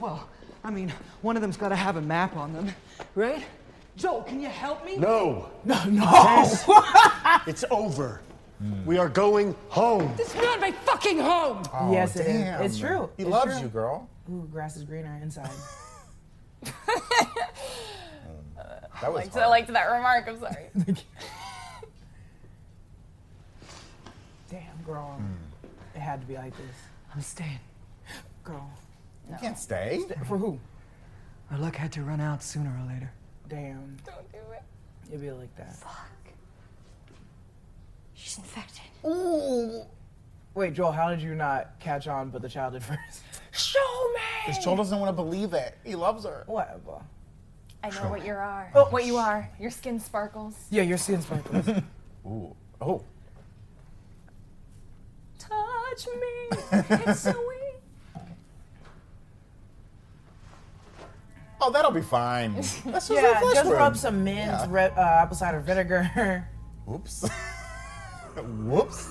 Well, I mean, one of them's got to have a map on them, right? Joel, can you help me? No, No, no. it's over. We are going home. This is not my fucking home. Oh, yes, it is. Damn. It's true. He It's loves true. you, girl. Ooh, grass is greener inside. That was Liked, I liked that remark. I'm sorry. Damn, girl. Hmm. It had to be like this. I'm staying. Girl. You can't stay. For who? Our luck had to run out sooner or later. Damn. Don't do it. It'd be like that. Fuck. She's infected. Ooh. Wait, Joel, how did you not catch on but the child did first? Show me. His Joel doesn't want to believe it. He loves her. Whatever. I know what you are. Oh. What you are. Your skin sparkles. Yeah, your skin sparkles. Ooh. Oh. Touch me. It's so Oh, that'll be fine. That's just yeah, a flesh just wound. rub some mint, Yeah. re- uh, apple cider vinegar. Whoops. Whoops.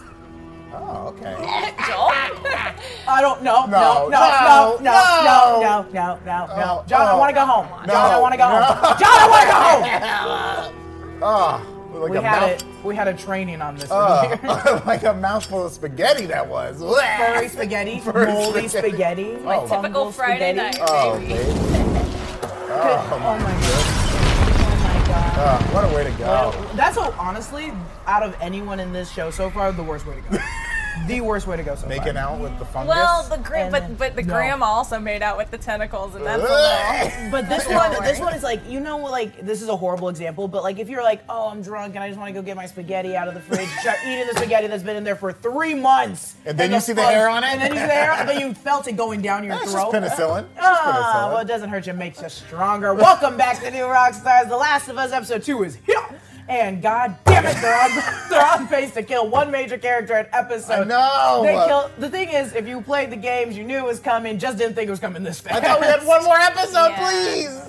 Oh, okay. Joel? I don't know. No, No, no, no, no, no, no, no, no, no, no. Oh, John, I oh. want to go home. No, John, I want to go no. home. John, I want to go home. Oh, like We a had mouth, it. We had a training on this earlier. like a mouthful of spaghetti that was. Furry spaghetti, Furry moldy spaghetti. spaghetti, Oh. Typical Friday spaghetti. night. Oh, baby. Baby. Oh, oh, oh my god. Oh my god. Oh, what a way to go. That's what, honestly, out of anyone in this show so far, the worst way to go. the worst way to go so far. Making out with the fungus. Well, the gra- but but the no. grandma also made out with the tentacles, and that's a little. But this one, this one is like, you know, like this is a horrible example, but like if you're like, oh, I'm drunk and I just want to go get my spaghetti out of the fridge, start eating the spaghetti that's been in there for three months, And then you see the fun- hair on it? and then you see the hair, but you felt it going down your That's just throat. penicillin. It's just Ah, well, it doesn't hurt you, it makes you stronger. Welcome back to New Rockstars. The Last of Us episode two is here. And god damn it, they're on, they're on pace to kill one major character an episode. No. They kill, the thing is, if you played the games, you knew it was coming, just didn't think it was coming this fast. I thought we had one more episode, Yeah.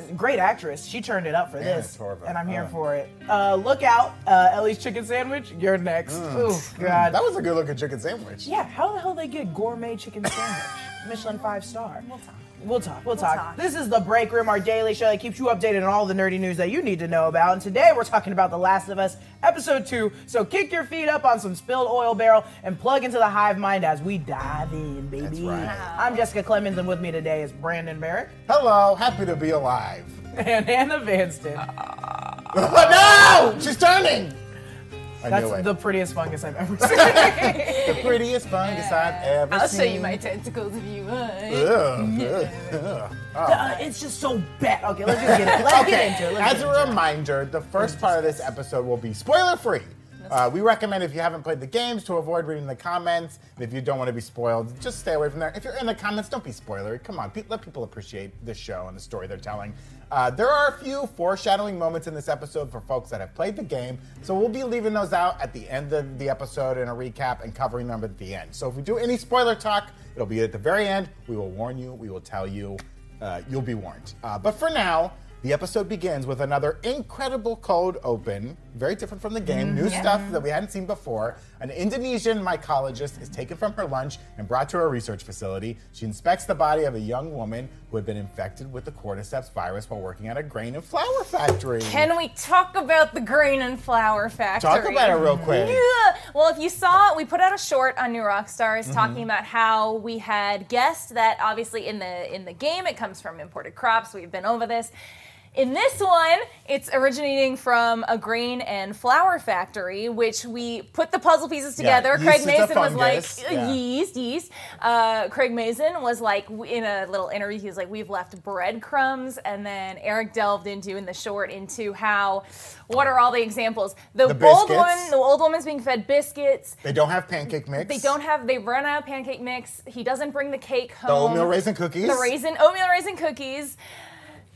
please. Great actress. She turned it up for Man, this. it's. And I'm here Uh. for it. Uh, look out, uh, Ellie's chicken sandwich. You're next. Oh, God. That was a good looking chicken sandwich. yeah, how the hell they get gourmet chicken sandwich? Michelin five star. We'll talk. We'll talk. We'll, talk. talk. This is the Breakroom, our daily show that keeps you updated on all the nerdy news that you need to know about. And today we're talking about The Last of Us, episode two. So kick your feet up on some spilled oil barrel and plug into the hive mind as we dive in, baby. That's right. I'm Jessica Clemens, and with me today is Brandon Barrett Hello, happy to be alive. and Anna Vanston. Oh no! She's turning! I That's knew it. the prettiest fungus I've ever seen. the prettiest fungus I've ever seen. I'll seen. show you my tentacles if you want. Ugh, ugh, ugh. Uh, it's just so bad. Okay, let's just get it. Let's get into it. Let's As get a into it. reminder, the first part of this episode will be spoiler free. Uh, we recommend if you haven't played the games to avoid reading the comments. And if you don't want to be spoiled, just stay away from there. If you're in the comments, don't be spoilery. Come on, pe- let people appreciate the show and the story they're telling. Uh, there are a few foreshadowing moments in this episode for folks that have played the game, so we'll be leaving those out at the end of the episode in a recap and covering them at the end. So if we do any spoiler talk, it'll be at the very end. We will warn you. We will tell you. Uh, you'll be warned. Uh, but for now, the episode begins with another incredible code open, very different from the game, new stuff that we hadn't seen before. An Indonesian mycologist is taken from her lunch and brought to a research facility. She inspects the body of a young woman who had been infected with the cordyceps virus while working at a grain and flour factory. Can we talk about the grain and flour factory? Talk about it real quick. Yeah. Well, if you saw, we put out a short on New Rockstars Mm-hmm. talking about how we had guessed that obviously in the in the game it comes from imported crops. We've been over this. In this one, it's originating from a grain and flour factory, which we put the puzzle pieces together. yeast Craig Mazin was like, fungus, "Uh, yeah. yeast, yeast. Uh, Craig Mazin was like, in a little interview, he was like, we've left breadcrumbs. And then Eric delved into, in the short, into how, what are all the examples? The, The old woman, the old woman's being fed biscuits. They don't have pancake mix. They don't have, they run out of pancake mix. He doesn't bring the cake home. the oatmeal raisin cookies. The raisin, oatmeal raisin cookies.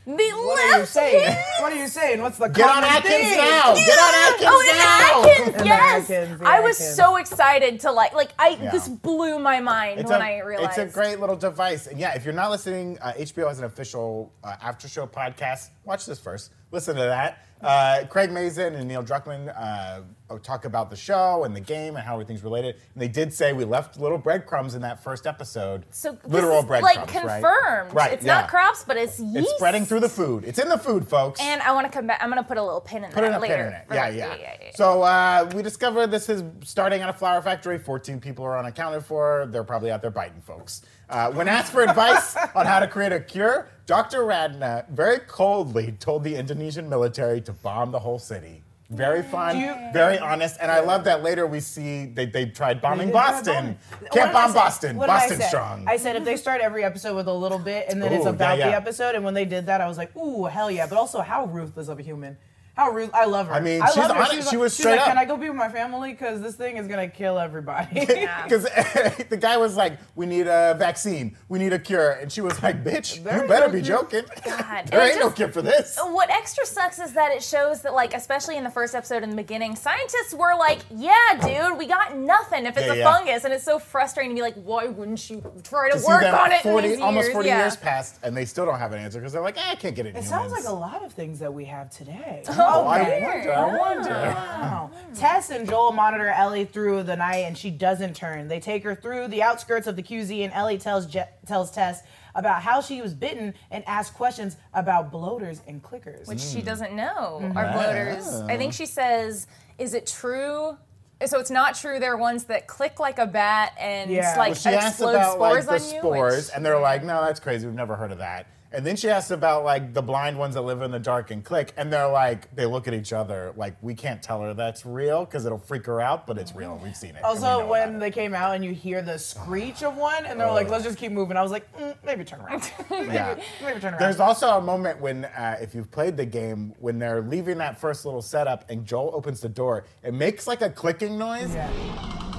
The What are you saying? hand- What are you saying? What's the Get on Atkins theme? now! Get on Atkins Oh, and now! Atkins, And yes. Atkins, I was Atkins. so excited to like, like I. Yeah. This blew my mind It's when a, I realized. It's a great little device. And yeah, if you're not listening, uh, HBO has an official uh, after show podcast. Watch this first. listen to that. Uh, Craig Mazin and Neil Druckmann uh, talk about the show and the game and how everything's related. And they did say we left little breadcrumbs in that first episode. So literal breadcrumbs, like right? confirmed. Right. It's yeah. not crops, but it's yeast. It's spreading through the food. It's in the food, folks. And I want to come back. I'm going to put a little pin in Put that in a later. pin in it. Yeah, Right, yeah. yeah, yeah. So uh, we discovered this is starting at a flour factory. 14 people are unaccounted for. They're probably out there biting folks. Uh, when asked for advice on how to create a cure, Dr. Ratna very coldly told the Indonesian military to bomb the whole city. Very fun, you- very honest, and I love that later we see they, they tried bombing They Boston. What Can't bomb? Boston. What did I Boston strong. I said if they start every episode with a little bit and then it's Ooh, yeah, about the episode, and when they did that, I was like, ooh, hell yeah. But also, how ruthless of a human. How rude! I love her. I mean, I she's love her. honest- she was she's straight like, up. Can I go be with my family? Because this thing is gonna kill everybody. Because the guy was like, "We need a vaccine. We need a cure," and she was like, "Bitch, There you better no be cure. joking. God. there And ain't no just- cure for this." What extra sucks is that it shows that, like, especially in the first episode in the beginning, scientists were like, "Yeah, dude, we got nothing if it's Yeah, a yeah. fungus,and it's so frustrating to be like, why wouldn't you try to, To work that on it? 40, almost years? 40 yeah. years passed, and they still don't have an answer because they're like, eh, I can't get it. in It sounds like a lot of things that we have today. Oh, I weird. wonder. I wonder. Wow. Tess and Joel monitor Ellie through the night, and she doesn't turn. They take her through the outskirts of the QZ, and Ellie tells Je- tells Tess about how she was bitten and asks questions about bloaters and clickers. which she doesn't know Mm-hmm. are bloaters. I think she says, "Is it true?" So it's not true. They're ones that click like a bat and Yeah. like Well, she asked explode about spores like the on you. spores, which- and they're like, "No, that's crazy. We've never heard of that." And then she asks about like the blind ones that live in the dark and click, and they're like, they look at each other like, "We can't tell her that's real because it'll freak her out, but it's real. We've seen it." Also, when about they came out and you hear the screech of one, and they're like, "Let's just keep moving," I was like, mm, "Maybe turn around." it. yeah. Maybe turn around. There's also a moment when, uh, if you've played the game, when they're leaving that first little setup and Joel opens the door, it makes like a clicking noise. yeah.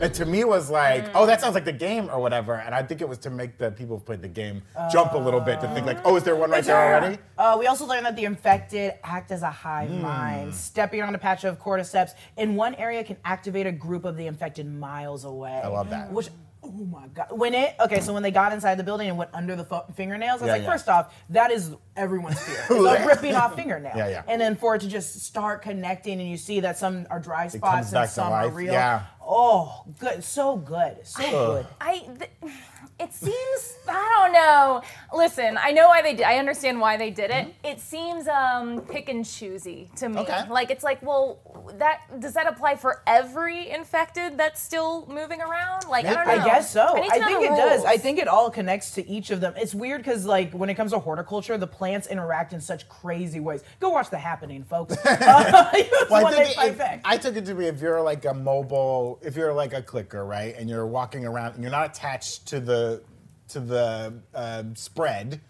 And to me was like, oh, that sounds like the game or whatever. And I think it was to make the people who played the game jump a little bit to think like, oh, is there one right there already? Uh, we also learned that the infected act as a hive Hmm. mind. Stepping on a patch of cordyceps in one area can activate a group of the infected miles away. I love that. Which, oh my god, when it okay, so when they got inside the building and went under the fo- fingernails, I was Yeah, like, yeah. first off, that is everyone's fear. It's like ripping off fingernail. Yeah, yeah. And then for it to just start connecting, and you see that some are dry comes spots back and to some are life, real. yeah. Oh, good, so good, so uh. good. I. Th- it seems I don't know. Listen, I know why they did. I understand why they did it. It seems um, pick and choosy to me. Okay. Like it's like, well, that does that apply for every infected that's still moving around? Like I don't know. I guess so. I, I think the it does. I think it all connects to each of them. It's weird because, like, when it comes to horticulture, the plants interact in such crazy ways. Go watch The Happening, folks. Uh, Well, I, think fight if- I took it to be if you're like a mobile, if you're like a clicker, right, and you're walking around and you're not attached to the to the um, spread,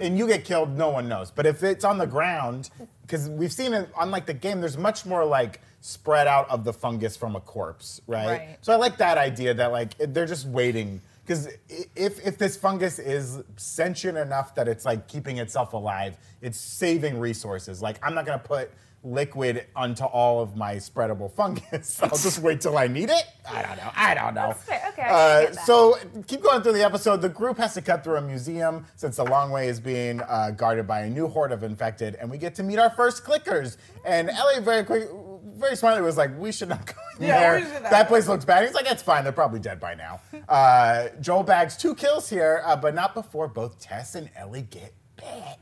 and you get killed, no one knows. But if it's on the ground, because we've seen it, unlike the game, there's much more like spread out of the fungus from a corpse, right? Right. So I like that idea that like they're just waiting. Because if, if this fungus is sentient enough that it's like keeping itself alive, it's saving resources. Like I'm not gonna put liquid onto all of my spreadable fungus. I'll just wait till I need it. I don't know. I don't know. That's fair. Okay, I Uh, get that. so keep going through the episode. The group has to cut through a museum since the long way is being uh, guarded by a new horde of infected, and we get to meet our first clickers. And Ellie very quick, very smartly was like, "We should not go in Yeah, there. we That place looks bad." He's like, "It's fine. They're probably dead by now." Uh, Joel bags two kills here, uh, but not before both Tess and Ellie get bit.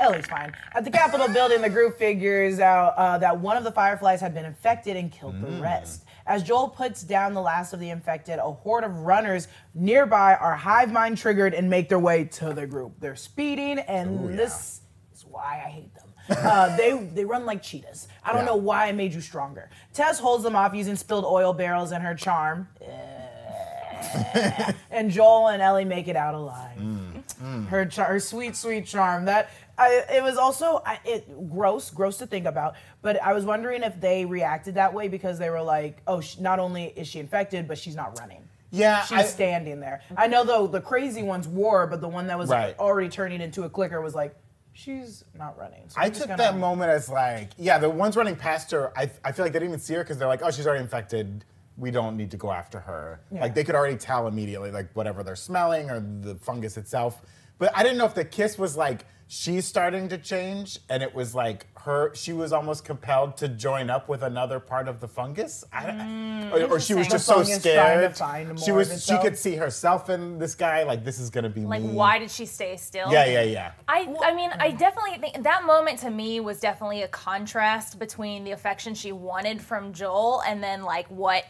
Ellie's fine. At the Capitol building, the group figures out uh, that one of the fireflies had been infected and killed Mm. the rest. As Joel puts down the last of the infected, a horde of runners nearby are hive mind triggered and make their way to the group. They're speeding, and Ooh, yeah. this is why I hate them. Uh, they they run like cheetahs. I don't Yeah. know why I made you stronger. Tess holds them off using spilled oil barrels and her charm. And Joel and Ellie make it out alive. Mm. Her char- her sweet sweet charm. That I, it was also I, it gross gross to think about. But I was wondering if they reacted that way because they were like, oh, sh- not only is she infected, but she's not running. Yeah, She's I- standing there. I know though the crazy ones were, but the one that was Right. already turning into a clicker was like, she's not running. So I took that moment as like, yeah, the ones running past her, I, I feel like they didn't even see her because they're like, oh, she's already infected. We don't need to go after her. Yeah. Like they could already tell immediately, like whatever they're smelling or the fungus itself. But I didn't know if the kiss was like she's starting to change, and it was like her. She was almost compelled to join up with another part of the fungus, I, mm, or, or she was just so fungus to scared. find she was. She could see herself in this guy. Like this is gonna be Like, me. why did she stay still? Yeah, yeah, yeah. I, I mean, I definitely think that moment to me was definitely a contrast between the affection she wanted from Joel and then like what,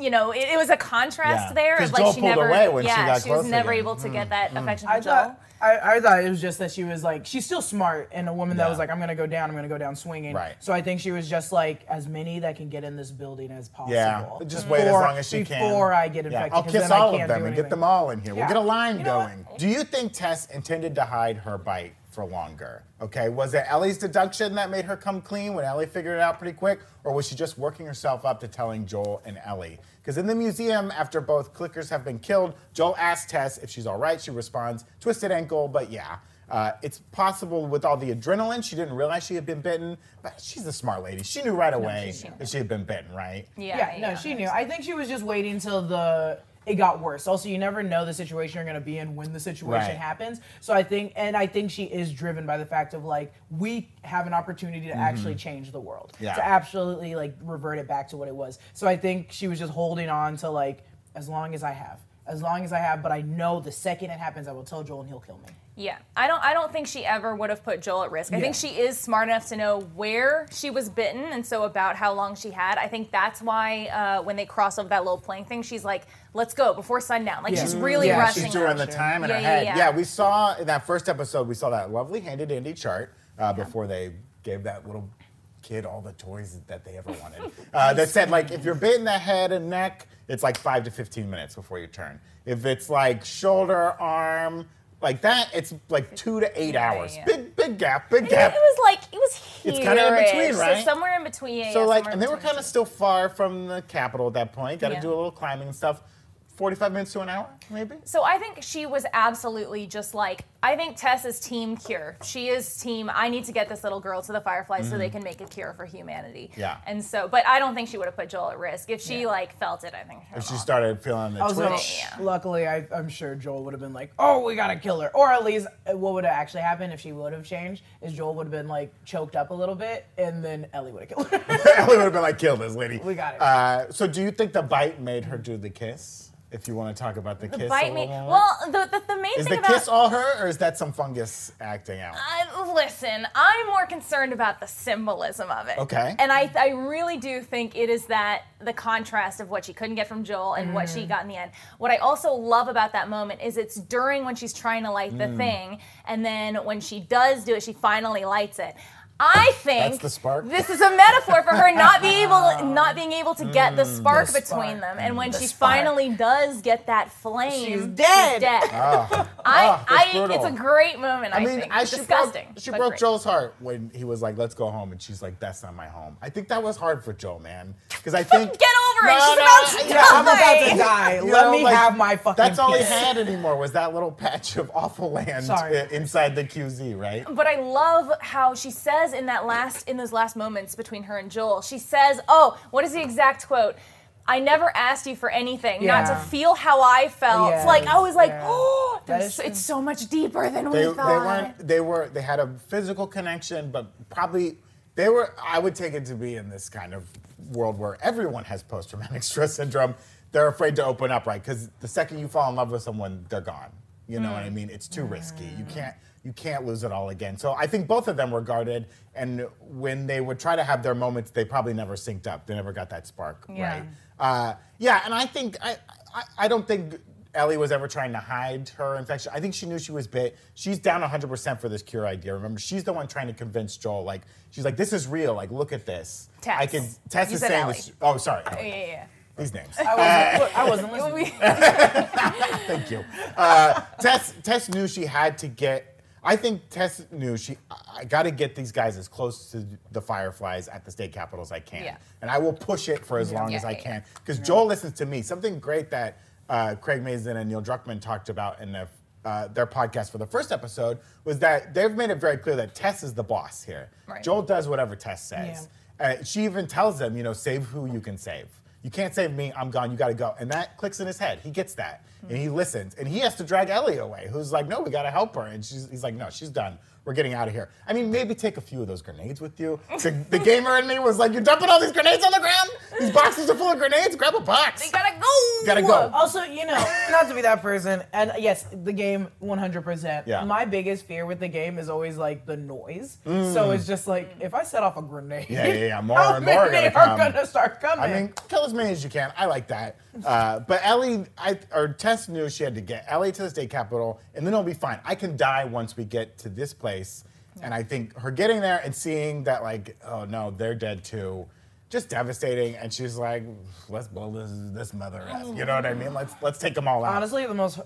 you know, it, it was a contrast Yeah. there. 'Cause of, like Joel she pulled never, away when she yeah, got she was close never again. able to get mm. that mm. affection I from Joel. thought I, I thought it was just that she was like she's still smart and a woman that Yeah. was like I'm gonna go down I'm gonna go down swinging Right. so I think she was just like as many that can get in this building as possible Yeah, just wait as before- long as she can. before I get Yeah, infected I'll 'cause kiss then I all of can't them do and get anything. them all in here. We'll Yeah. get a line You know what? going. Do you think Tess intended to hide her bite for longer? Okay, was it Ellie's deduction that made her come clean when Ellie figured it out pretty quick, or was she just working herself up to telling Joel and Ellie? Because in the museum, after both clickers have been killed, Joel asks Tess if she's all right. She responds, "Twisted ankle, but yeah." Uh, it's possible with all the adrenaline, she didn't realize she had been bitten, but she's a smart lady. She knew right away that she had been bitten, right? yeah, yeah, no she knew I think she was just waiting till the it got worse also you never know the situation you're gonna be in when the situation Right. happens so I think and I think she is driven by the fact of like we have an opportunity to actually change the world Mm-hmm. Yeah. to absolutely like revert it back to what it was so I think she was just holding on to like as long as I have as long as I have but I know the second it happens I will tell Joel and he'll kill me Yeah, I don't. I don't think she ever would have put Joel at risk. I think she is smart enough to know where she was bitten, and so about how long she had. I think that's why uh, when they cross over that little plane thing, she's like, "Let's go before sundown." Like Yeah. she's really Yeah, rushing. She's doing the time in Yeah, her yeah, head. yeah. Yeah, we saw in that first episode, we saw that lovely handy dandy chart uh, before they gave that little kid all the toys that they ever wanted. Uh, that said, like, if you're bit in the head and neck, it's like five to 15 minutes before you turn. If it's like shoulder, arm, like that, it's like two to eight Yeah, hours. yeah. Big, big gap, big gap. it was like it was here. It's kinda in between, right? So somewhere in between. Yeah, So like, and they were kind of still far from the capital at that point. Got to do a little climbing and stuff. 45 minutes to an hour, maybe. So I think she was absolutely just like I think Tess is team cure. She is team. I need to get this little girl to the Fireflies so they can make a cure for humanity. Mm-hmm. Yeah. And so, but I don't think she would have put Joel at risk if she like felt it. I think. If she started feeling the Also, twitch. Yeah. luckily, I, I'm sure Joel would have been like, "Oh, we gotta kill her," or at least uh, what would have actually happened if she would have changed is Joel would have been like choked up a little bit, and then Ellie would have killed her. Ellie would have been like, kill this lady. We got it. Uh, so do you think the bite made her do the kiss? If you want to talk about the, kiss. Bite me. more? Well, the, the, the main is thing the about kiss all her, or is that some fungus acting out? Uh, listen, I'm more concerned about the symbolism of it. Okay. And I, I really do think it is that the contrast of what she couldn't get from Joel and what Mm. she got in the end. What I also love about that moment is it's during when she's trying to light Mm. the thing, and then when she does do it, she finally lights it. I think That's the spark? this is a metaphor for her not being able not being able to get the spark Mm, the between spark. them. And when The she spark. finally does get that flame, She's dead. dead. Ah, I, that's I, it's a great moment. I, I mean, think. I, she disgusting. broke, she broke great. Joel's heart when he was like, "Let's go home," and she's like, "That's not my home." I think that was hard for Joel, man, because I think Get over it. No, She's no, about to yeah, die. I'm about to die. You Let know, me like, have my fucking. That's all he had anymore was that little patch of awful land Sorry. inside the QZ, right? But I love how she says in that last in those last moments between her and Joel, she says, "Oh, what is the exact quote?" I never asked you for anything, not to feel how I felt. Yes, like I was like, yeah. oh, That there's- is it's so much deeper than we They, they thought. weren't. They were. They had a physical connection, but probably they were. I would take it to be in this kind of world where everyone has post-traumatic stress syndrome. They're afraid to open up, right? Because the second you fall in love with someone, they're gone. You know what I mm. mean? It's too risky. You can't. You can't lose it all again. So I think both of them were guarded, and when they would try to have their moments, they probably never synced up. They never got that spark, Yeah. right? Uh, yeah, and I think I, I, I don't think Ellie was ever trying to hide her infection. I think she knew she was bit. She's down 100% for this cure idea. Remember, she's the one trying to convince Joel. Like, she's like, "This is real. Like, look at this." Tess. I can. Tess You is saying Ellie. this. Oh, sorry. yeah, yeah, yeah. These names. I wasn't, look, I wasn't listening. Thank you. Uh, Tess, Tess knew she had to get. I think Tess knew she. I got to get these guys as close to the Fireflies at the state capitol as I can, Yeah. and I will push it for as long Yeah, as I yeah, can. Because Joel listens to me. Something great that uh, Craig Mazin and Neil Druckmann talked about in their uh, their podcast for the first episode was that they've made it very clear that Tess is the boss here. Right. Joel does whatever Tess says. Uh, she even tells them, you know, save who you can save. You can't save me. I'm gone. You got to go. And that clicks in his head. He gets that. and he listens, and he has to drag Ellie away, who's like, "No, we gotta help her," and she's, he's like, "No, she's done. We're getting out of here." I mean, maybe take a few of those grenades with you. The, the gamer in me was like, "You're dumping all these grenades on the ground. These boxes are full of grenades. Grab a box. They gotta go. Gotta go." Also, you know, not to be that person, and yes, the game 100%. Yeah. My biggest fear with the game is always like the noise. So it's just like if I set off a grenade, Mm. Yeah, yeah, yeah. More how and more are many gonna are gonna start coming? I mean, kill as many as you can. I like that. Uh, but Ellie, I, or Tess knew she had to get Ellie to the state capitol, and then it'll be fine. I can die once we get to this place. And I think her getting there and seeing that, like, oh no, they're dead too, just devastating. And she's like, let's blow this this mother ass. You know what I mean? Let's let's take them all out. Honestly, the most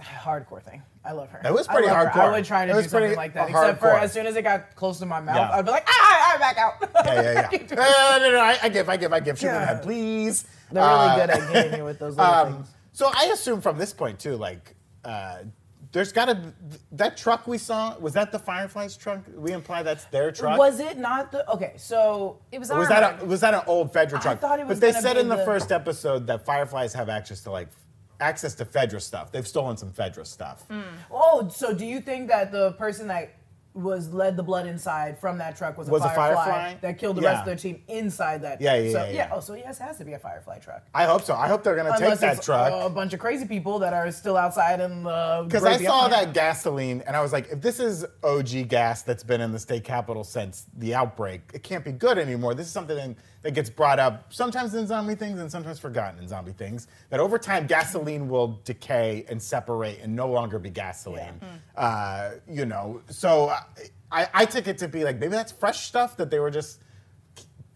hardcore thing. I love her. It was I pretty love her. hardcore. I would try to It do was something pretty like that, except for hardcore. as soon as it got close to my mouth, Yeah. I'd be like, ah, I back out. yeah, yeah, yeah. no, no, no, I, I give, I give, I give. Shoot in the Yeah. head, please. They're really Uh, good at getting you with those little Um, things. so I assume from this point too, like, uh, there's got to that truck we saw was that the Fireflies truck? We imply that's their truck. Was it not the okay? So It was was that a, was that an old Fedra truck? I thought it was but they said in the, the- first episode that Fireflies have access to like access to Fedra stuff. They've stolen some Fedra stuff. Mm. oh, so do you think that the person that was led the blood inside from that truck was a, Was a firefly, Firefly? that killed the Yeah. rest of their team inside that? Yeah, yeah, so, yeah, yeah. Oh, so yes, it has to be a firefly truck. I hope so. I hope they're gonna take Unless that it's truck. a bunch of crazy people that are still outside in the. Because I saw that gasoline and I was like, if this is OG gas that's been in the state capitol since the outbreak, it can't be good anymore. This is something that gets brought up sometimes in zombie things and sometimes forgotten in zombie things. That over time, gasoline will decay and separate and no longer be gasoline. Uh, you know, so I, I took it to be like maybe that's fresh stuff that they were just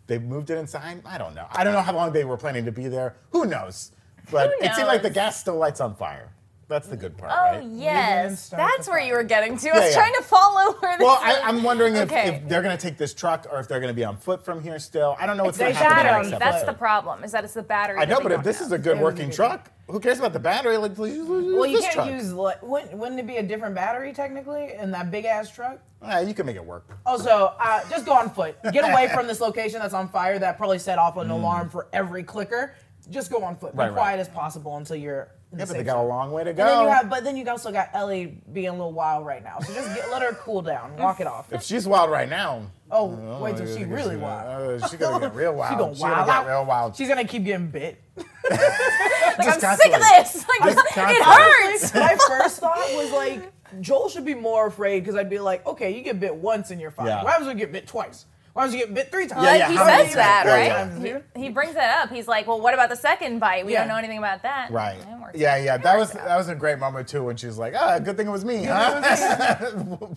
they moved it inside. I don't know. I don't know how long they were planning to be there. Who knows? But Who it seemed like the gas still lights on fire. That's the good part, Oh right? yes, that's where you were getting to. I was yeah. trying to follow where this. Well, I, I'm wondering if, Okay. if they're going to take this truck or if they're going to be on foot from here still. I don't know what's It's going the to happen in next That's episode. the problem. Is that it's the battery. I know, but if this know. is a good Yeah, working truck, who cares about the battery? Like, use, use Well, you this can't truck. use. li- Wouldn't, wouldn't it be a different battery technically in that big ass truck? Ah, you can make it work. Also, uh, just go on foot. Get away from this location that's on fire that probably set off an alarm for every clicker. Just go on foot. Mm. Right, be right. quiet as possible until you're. Yeah, but they got a long way to go. And then you have, but then you also got Ellie being a little wild right now. So just get, let her cool down. Walk it off. if she's wild right now, Oh, oh wait till she really wild. wild. Uh, she's gonna get real wild. She gonna She's wild get real wild. She's gonna keep getting bit. Like, I'm sick of this. Like, it hurts. My first thought was like, Joel should be more afraid because I'd be like, okay, you get bit once and you're fine. Yeah. Happens when you get bit twice? What happens when you get bit three times? Yeah, yeah, he how says that, right? yeah. Times, dude. He brings that up. He's like, "Well, what about the second bite? We Yeah. don't know anything about that." Right. Yeah, Yeah, out. yeah. It That was that was a great moment too when she was like, "Ah, good thing it was me, huh?"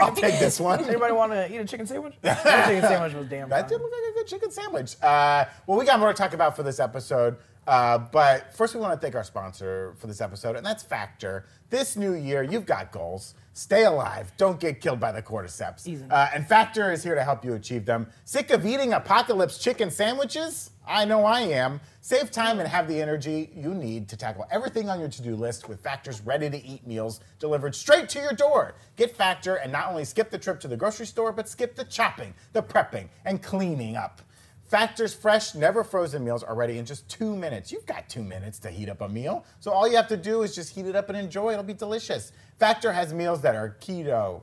I'll take this one. Anybody want to eat a chicken sandwich? that chicken sandwich was damn That fine. did look like a good chicken sandwich. Uh, well, we got more to talk about for this episode. Uh, but first, we want to thank our sponsor for this episode, and that's Factor. This new year, you've got goals. Stay alive. Don't get killed by the cordyceps. Uh, and Factor is here to help you achieve them. Sick of eating apocalypse chicken sandwiches? I know I am. Save time and have the energy you need to tackle everything on your to do list with Factor's ready to eat meals delivered straight to your door. Get Factor and not only skip the trip to the grocery store, but skip the chopping, the prepping, and cleaning up. Factor's fresh, never frozen meals are ready in just two minutes. You've got two minutes to heat up a meal. So all you have to do is just heat it up and enjoy. It'll be delicious. Factor has meals that are keto.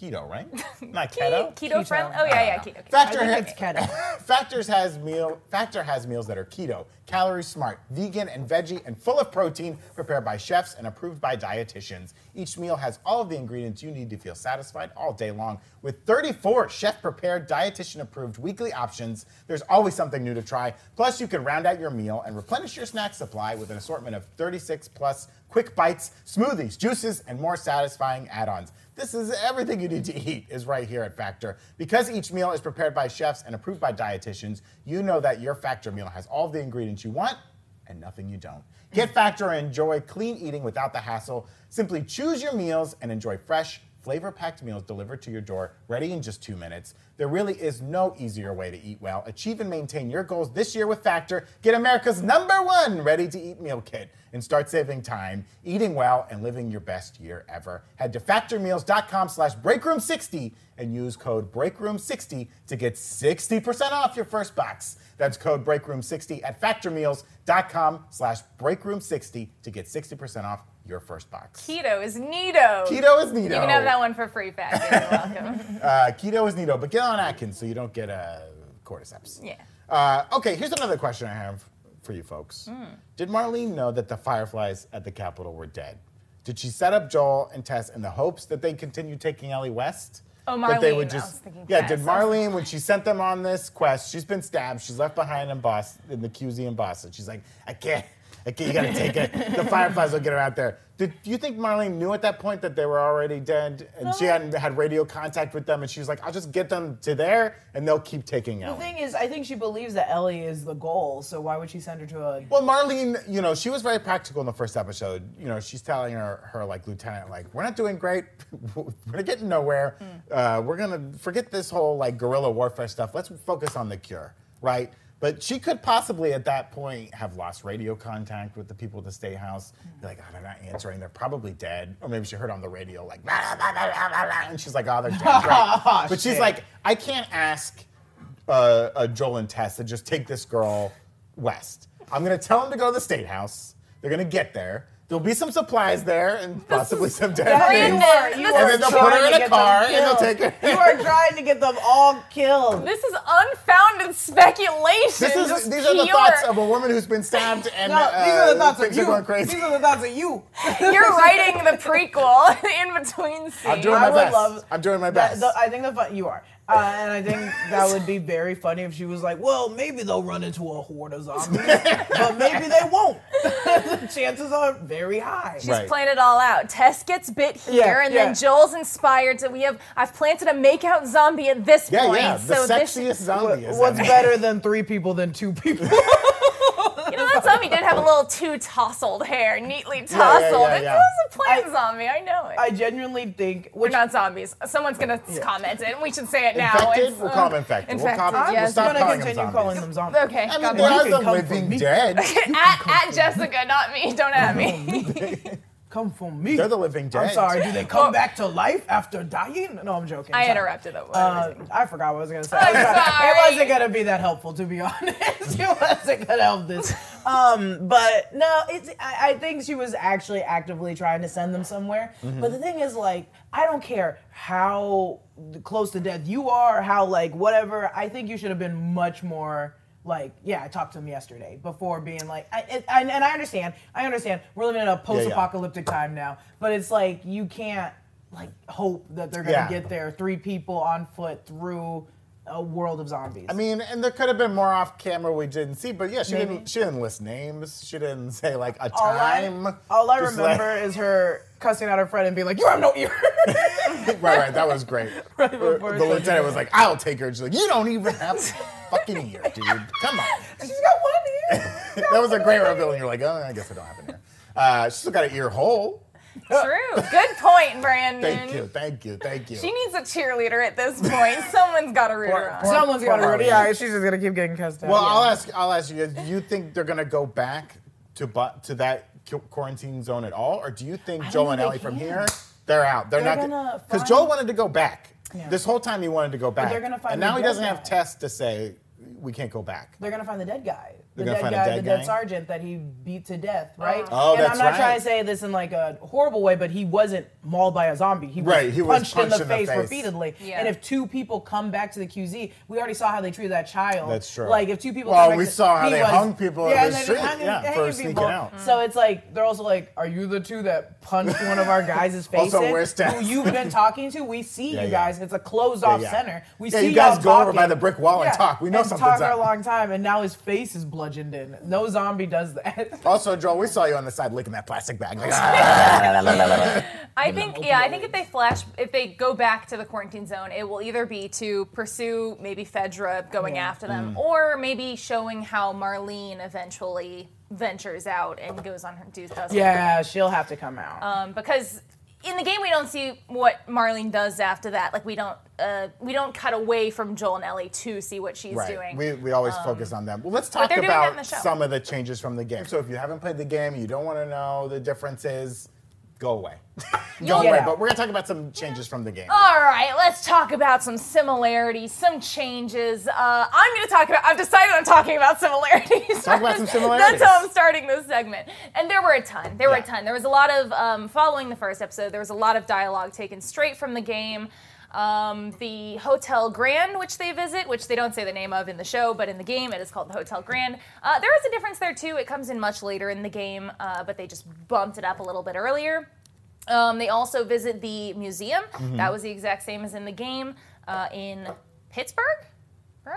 Keto, right? Not keto. Keto, friendly. Oh yeah, yeah, uh, keto. keto. Factor I think keto. Factors has meal Factor has meals that are keto, calorie smart, vegan and veggie, and full of protein, prepared by chefs and approved by dietitians. Each meal has all of the ingredients you need to feel satisfied all day long. With 34 chef-prepared, dietitian-approved weekly options, there's always something new to try. Plus, you can round out your meal and replenish your snack supply with an assortment of 36 plus quick bites, smoothies, juices, and more satisfying add-ons. This is everything you need to eat is right here at Factor. Because each meal is prepared by chefs and approved by dietitians, you know that your Factor meal has all the ingredients you want and nothing you don't. Get Factor and enjoy clean eating without the hassle. Simply choose your meals and enjoy fresh, flavor packed meals delivered to your door, ready in just two minutes. There really is no easier way to eat well. Achieve and maintain your goals this year with Factor. Get America's number one ready to eat meal kit and start saving time, eating well, and living your best year ever. Head to factormeals.com slash breakroom60 and use code breakroom60 to get 60% off your first box. That's code breakroom60 at factormeals.com slash breakroom60 to get 60% off your first box. Keto is neato. Keto is neato. You can have that one for free, Factor. You're welcome. Uh, keto is neato, but get on Atkins so you don't get uh, cordyceps. Yeah. Uh, okay, here's another question I have for you folks. Hmm. Did Marlene know that the Fireflies at the Capitol were dead? Did she set up Joel and Tess in the hopes that they'd continue taking Ellie West? Oh, my. That they Marlene. would I just, was thinking yeah. Did Marlene, when she sent them on this quest, she's been stabbed. She's left behind in Boston, in the QZ in Boston. She's like, I can't, Can't. You gotta take it. The Fireflies will get her out there. Did you think Marlene knew at that point that they were already dead, and she hadn't had radio contact with them, and she was like, I'll just get them to there, and they'll keep taking it. The Ellie. thing is, I think she believes that Ellie is the goal, so why would she send her to a. Well, Marlene, you know, she was very practical in the first episode. You know, she's telling her, her like lieutenant, like, we're not doing great. we're getting nowhere. Uh, we're gonna forget this whole like guerrilla warfare stuff. Let's focus on the cure, right? But she could possibly at that point have lost radio contact with the people at the state house. Be like, oh, they're not answering. They're probably dead. Or maybe she heard on the radio like, "Blah, blah, blah, blah, blah, blah," and she's like, oh, they're dead. Right. but she's Shit. like, I can't ask uh, uh, Joel and Tess to just take this girl west. I'm gonna tell them to go to the state house. They're gonna get there. There'll be some supplies there and possibly some dead Yeah, things. you are, you And then they'll put her trying in to a get car them and they'll take her. You are trying to get them all killed. This is unfounded speculation. This is just these are the pure- thoughts of a woman who's been stabbed and No, these uh, are the thoughts of things are you. going crazy. These are the thoughts of you. You're writing the prequel in between scenes. I'm doing I my would best. love- I'm doing my That- best. the- I think the fun you are, uh, and I think that would be very funny if she was like, "Well, maybe they'll run into a horde of zombies, but maybe they won't." the chances are very high. She's Right. planned it all out. Tess gets bit here, Yeah, and yeah. then Joel's inspired. So we have I've planted a makeout zombie at this yeah, point. yeah, the so sexiest this, zombie is What's that- better than three people than two people? you know, that zombie did have a little too tousled hair, neatly yeah, tousled. yeah, It was a planned I- zombie. I know it. I genuinely think. We're not zombies. Someone's gonna comment it. We should say it now. Infected? It's, We'll uh, call them infected. We'll infected, call- we'll yes. I'm stop gonna calling them continue zombies. calling them zombies. Okay, I mean, God they are the living dead. at, at Jessica, not me. Don't at me. Come from me. They're the living dead. I'm sorry. Do they come back to life after dying? No, I'm joking. I Sorry. interrupted them. Uh, I forgot what I was gonna say. I'm It wasn't gonna be that helpful, to be honest. it wasn't gonna help this. Um, but no, it's. I, I think she was actually actively trying to send them somewhere. Mm-hmm. But the thing is, like, I don't care how close to death you are, how like whatever. I think you should have been much more. Like, yeah, I talked to him yesterday before being like, I, it, I, and I understand, I understand. We're living in a post-apocalyptic time now, but it's like you can't like hope that they're gonna Yeah. get there three people on foot through a world of zombies. I mean, and there could have been more off camera we didn't see, but yeah, she Maybe. didn't. She didn't list names. She didn't say like a all time. I, all I Just like- remember is her cussing out her friend and being like, "You have no ear." right, right. That was great. Right the before the it lieutenant was like, "I'll take her." She's like, "You don't even have fucking ear, dude. Come on." She's got one ear. that was a great reveal, and you're like, "Oh, I guess I don't have an ear." Uh, she's still got an ear hole. True. Good point, Brandon. Thank you, thank you, thank you. She needs a cheerleader at this point. Someone's got to root her on. Someone's got to Poor root. Yeah, she's just gonna keep getting cussed out. well, yeah. I'll ask. I'll ask you. Do you think they're gonna go back to bu- to that qu- quarantine zone at all, or do you think don't Joel and they Ellie from here, they're out? They're, They're not gonna because find- Joel wanted to go back. Yeah. This whole time he wanted to go back, they're gonna find and the now he dead doesn't have guy. Tess to say we can't go back. They're gonna find the dead guy. The They're gonna dead find guy, dead the dead guy? sergeant that he beat to death, right? Oh, and that's I'm not right. trying to say this in like a horrible way, but he wasn't mauled by a zombie. He was, Right, he was punched, in, the in the face, face. repeatedly. Yeah. And if two people come back to the QZ, we already saw how they treated that child. That's true. Like if two people. Well, come back we to- saw how he they was- hung people in yeah, the and they street, just hung- yeah, hanging for sneaking people. out. So it's like they're also like, are you the two that punched one of our guys' faces? Also, where's Steph? Who you've been talking to? We see you guys. It's a closed off yeah. center. We see you guys go over by the brick wall and talk. We know and something's talk for a long time, and now his face is bludgeoned in. No zombie does that. Also, Joel, we saw you on the side licking that plastic bag. Like, "Ah." I think, yeah, I think if they flash, if they go back to the quarantine zone, it will either be to pursue maybe Fedra going Yeah. after them, Mm. or maybe showing how Marlene eventually ventures out and goes on her do does her yeah, she'll have to come out. um, because in the game we don't see what Marlene does after that. Like we don't uh, we don't cut away from Joel and Ellie to see what she's Right. doing. We, we always focus on them. Well, let's talk they're doing that in about some of the changes from the game. So if you haven't played the game, you don't want to know the differences, go away. go away. But we're going to talk about some changes from the game. All right, let's talk about some similarities, some changes. Uh, I'm going to talk about. I've decided I'm talking about similarities. Talk about some similarities. That's how I'm starting this segment. And there were a ton. There were Yeah. a ton. There was a lot of um, following the first episode. There was a lot of dialogue taken straight from the game. Um, the Hotel Grand, which they visit, which they don't say the name of in the show, but in the game it is called the Hotel Grand. Uh, there is a difference there too. It comes in much later in the game, uh, but they just bumped it up a little bit earlier. Um, they also visit the museum. Mm-hmm. That was the exact same as in the game uh, in Pittsburgh, right?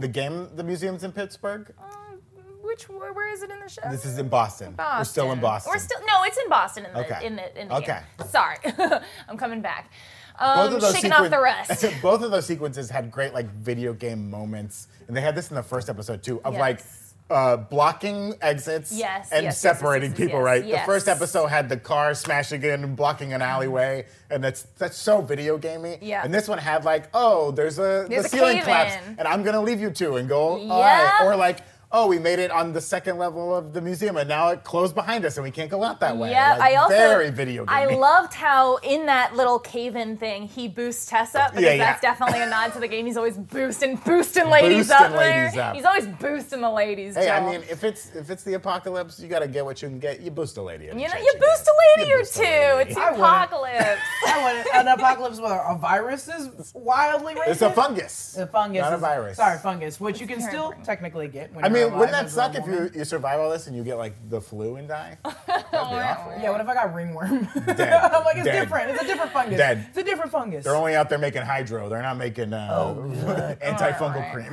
The game, the museum's in Pittsburgh. Um, which where, is it in the show? This is in Boston. We're still in Boston. We're still no, it's in Boston in the Okay. in the in the Okay. game. Sorry, I'm coming back. Both Um, of those shaking off the rest. both of those sequences had great like video game moments, and they had this in the first episode too, of like uh, blocking exits Yes, and yes, yes, separating yes, yes, people. yes, right, the first episode had the car smashing in and blocking an alleyway, and that's that's so video gamey. Yeah. And this one had like, oh, there's a There's the a ceiling collapse, in. and I'm gonna leave you two and go. all right. Or like. Oh, we made it on the second level of the museum, and now it closed behind us, and we can't go out that way. Yeah, Like, I also very video Game. I loved how in that little cave-in thing he boosts Tess up because Yeah, yeah. that's definitely a nod to the game. He's always boosting, boosting ladies Boosting up there. up. He's always boosting the ladies. Hey, I mean, if it's if it's the apocalypse, you gotta get what you can get. You boost a lady. you know, you boost a lady You or two. lady. It's the I wouldn't. apocalypse. I want an apocalypse where a virus is wildly racist. It's a fungus. A fungus. Not a virus. Sorry, fungus, which you can very still technically get. When I you're mean, wouldn't that suck if you, you survive all this and you get like the flu and die? That'd be awful. Yeah, what if I got ringworm? Dead. I'm like, it's Dead. different. It's a different fungus. Dead. It's a different fungus. They're only out there making hydro. They're not making uh, antifungal cream.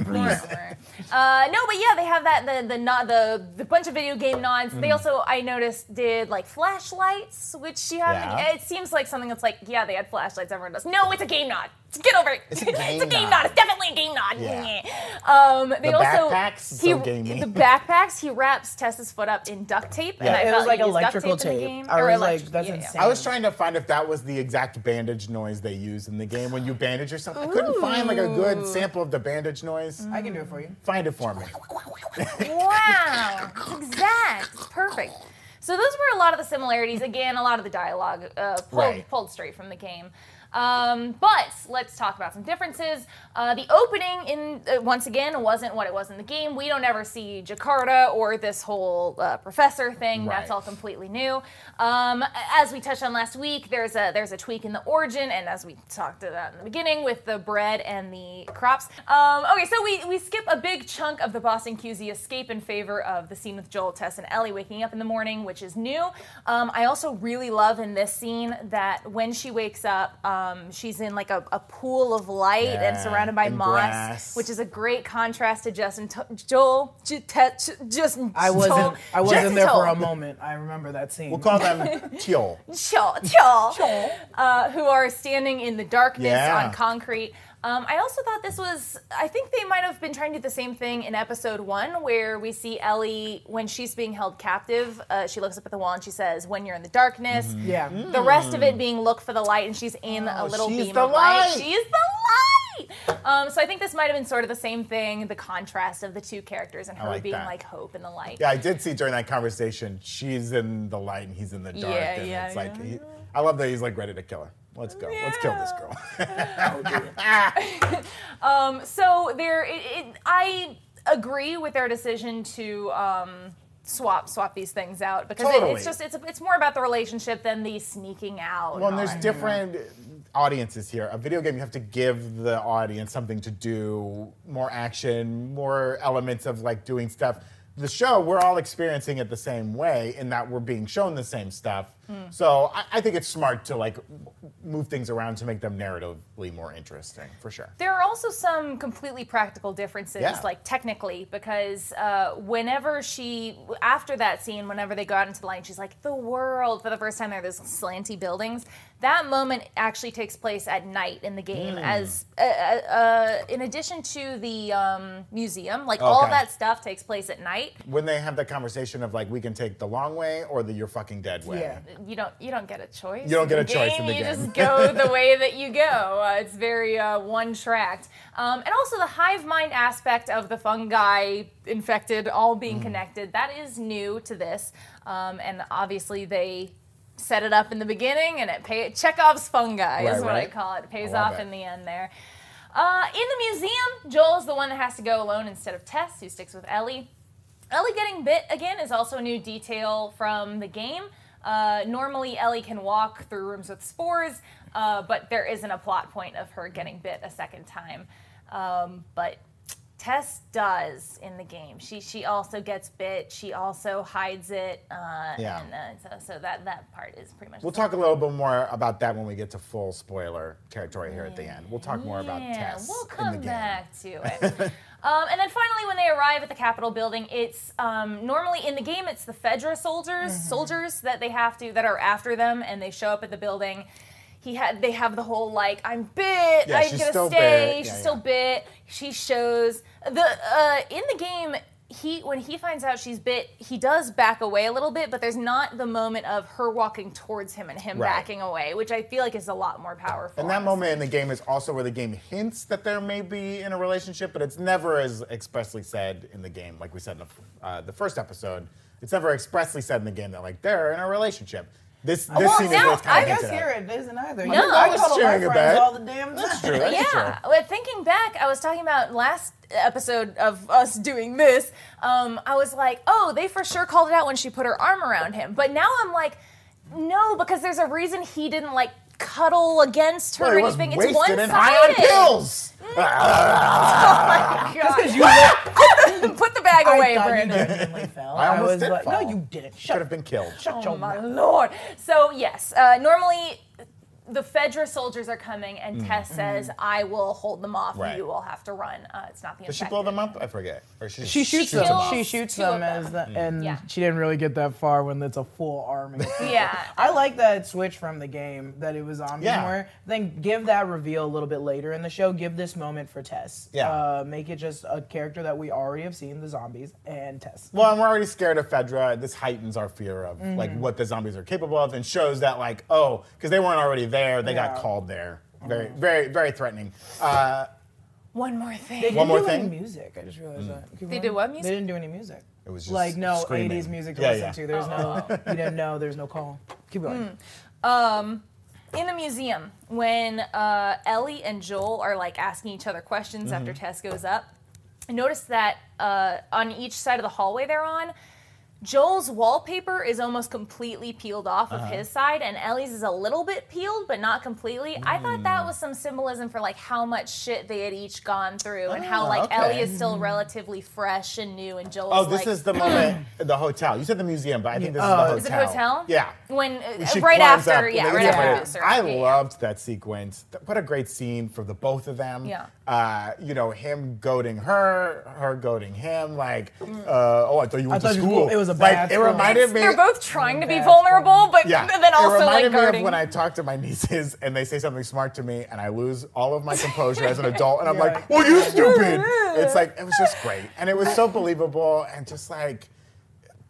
Uh, no, but yeah, they have that the the nod the the bunch of video game nods. Mm. They also I noticed did like flashlights, which you haven't. Yeah. It seems like something that's like yeah, they had flashlights. Everyone does. No, it's a game nod. Get over it. It's a game game nod. nod. It's definitely a game nod. Yeah. Um, they The also backpacks, so he, gamey. the backpacks he wraps Tess's foot up in duct tape, and Yeah. I It felt was like he used duct electrical tape. In the tape. game. I Or was like, that's yeah, yeah. insane. I was trying to find if that was the exact bandage noise they use in the game when you bandage yourself. I couldn't find like a good sample of the bandage noise. I can do it for you. Find it for me. Wow, exact, perfect. So those were a lot of the similarities. Again, a lot of the dialogue uh, pulled, Right. pulled straight from the game. Um, but let's talk about some differences. Uh, the opening, in uh, once again, wasn't what it was in the game. We don't ever see Jakarta or this whole uh, professor thing. That's all completely new. Um, as we touched on last week, there's a there's a tweak in the origin, and as we talked about in the beginning with the bread and the crops. Um, okay, so we we skip a big chunk of the Boston QZ escape in favor of the scene with Joel, Tess, and Ellie waking up in the morning, which is new. Um, I also really love in this scene that when she wakes up, um, she's in like a, a pool of light and surrounded by and moss, grass. which is a great contrast to Justin to- Joel. J- Te- Justin. I wasn't. Joel- I wasn't Justin there for a moment. I remember that scene. We'll call them Teal. Chol, chol, uh, who are standing in the darkness Yeah. on concrete. Um, I also thought this was, I think they might have been trying to do the same thing in episode one, where we see Ellie, when she's being held captive, uh, she looks up at the wall and she says, When you're in the darkness. yeah. The rest of it being look for the light, and she's in a little beam the of light. light. She's the light. Um, so I think this might have been sort of the same thing, the contrast of the two characters and her like being that. like hope and the light. Yeah, I did see during that conversation, she's in the light and he's in the dark. Yeah, and yeah, it's like, he, I love that he's like ready to kill her. Let's go. Let's kill this girl. Um, so there, it, it, I agree with their decision to um, swap swap these things out because it, it's just it's it's more about the relationship than the sneaking out. well, and there's different audiences here. A video game, you have to give the audience something to do, more action, more elements of like doing stuff. The show, we're all experiencing it the same way in that we're being shown the same stuff. So I, I think it's smart to like move things around to make them narratively more interesting, for sure. There are also some completely practical differences, Yeah. like technically, because uh, whenever she, after that scene, whenever they go out into the line, she's like, the world, for the first time, there are those slanty buildings. That moment actually takes place at night in the game, Hmm. as uh, uh, uh, in addition to the um, museum, like all that stuff takes place at night. when they have that conversation of like we can take the long way or the you're fucking dead way. Yeah. You don't you don't get a choice. You don't get a choice in the you game. just go the way that you go. Uh, it's very uh, one tracked. Um, and also the hive mind aspect of the fungi infected all being Mm. connected. That is new to this. Um, and obviously they set it up in the beginning and it pay Chekhov's fungi is Right, what I call it. It pays off it. in the end there. Uh, in the museum, Joel's the one that has to go alone instead of Tess, who sticks with Ellie. Ellie getting bit again is also a new detail from the game. Uh, normally, Ellie can walk through rooms with spores, uh, but there isn't a plot point of her getting bit a second time. Um, but Tess does in the game. She she also gets bit. She also hides it. Uh, Yeah. And, uh, so, so that that part is pretty much. We'll talk a little bit more about that when we get to full spoiler territory here at the end. We'll talk more about Yeah, Tess we'll in the come back to it. um, and then finally, when they arrive at the Capitol building, it's um, normally in the game it's the Fedra soldiers, Mm-hmm. soldiers that they have to that are after them, and they show up at the building. He had they have the whole like I'm bit, Yeah, I'm gonna stay. bit. She's Yeah, still yeah. bit. She shows the uh, in the game. He when he finds out she's bit, he does back away a little bit, but there's not the moment of her walking towards him and him Right. backing away, which I feel like is a lot more powerful. And that honestly. moment in the game is also where the game hints that there may be in a relationship, but it's never as expressly said in the game. Like we said in the, uh, the first episode, it's never expressly said in the game that like they're in a relationship. This this well, scene now, is kind I of guess hinted here at. it isn't either. No, I I was cuddle my sharing a friends bed. all the damn That's true. That's yeah, true. well, thinking back, I was talking about last episode of us doing this. Um, I was like, oh, they for sure called it out when she put her arm around him. But now I'm like, no, because there's a reason he didn't like cuddle against her Well, or he was anything. It's one and high on sided. pills. Put the bag I away, thought you Brandon. genuinely fell. I almost was did like, fall. no, you didn't. Could Shut have been killed. Shut your Oh my mouth. lord. So yes, uh, normally the Fedra soldiers are coming, and Mm. Tess says, "I will hold them off. Right. You will have to run. Uh, it's not the." Does she blow them up? I forget. Or she, She shoots kills them. She shoots two of them as them. the, and Yeah. she didn't really get that far when it's a full army. Yeah. I like that switch from the game that it was zombies Yeah. more. Then give that reveal a little bit later in the show. Give this moment for Tess. Yeah. Uh, make it just a character that we already have seen, the zombies, and Tess. Well, and we're already scared of Fedra. This heightens our fear of Mm-hmm. like what the zombies are capable of, and shows that like oh, because they weren't already there, they got called there. Very, very, very threatening. Uh, One more thing. They didn't One more do thing? any music. I just realized that. Keep They going. did what music? They didn't do any music. It was just like no screaming. 80s music to Yeah, listen yeah. to. There's no. You didn't know. There's no call. Keep going. in the museum when uh, Ellie and Joel are like asking each other questions after Tess goes up. I noticed that uh, on each side of the hallway they're on, Joel's wallpaper is almost completely peeled off of uh-huh. his side, and Ellie's is a little bit peeled, but not completely. I thought that mm. was some symbolism for like how much shit they had each gone through, and how Oh, like okay. Ellie is still mm-hmm. relatively fresh and new, and Joel's oh, this like, is the moment, the hotel. You said the museum, but I think this Oh. is the hotel. Is it hotel. hotel? Yeah. When uh, right after, up, yeah, right get after. I Yeah, yeah. loved that sequence. What a great scene for the both of them. Yeah. Uh, you know, him goading her, her goading him. Like, uh, oh, I thought you went thought to school. it was a like, bad It school. reminded me. They're both trying to be Bad vulnerable, but Yeah. then also it reminded like me of when I talk to my nieces and they say something smart to me and I lose all of my composure as an adult and I'm You're like, like, well, you stupid. it's like, it was just great. And it was so believable and just like,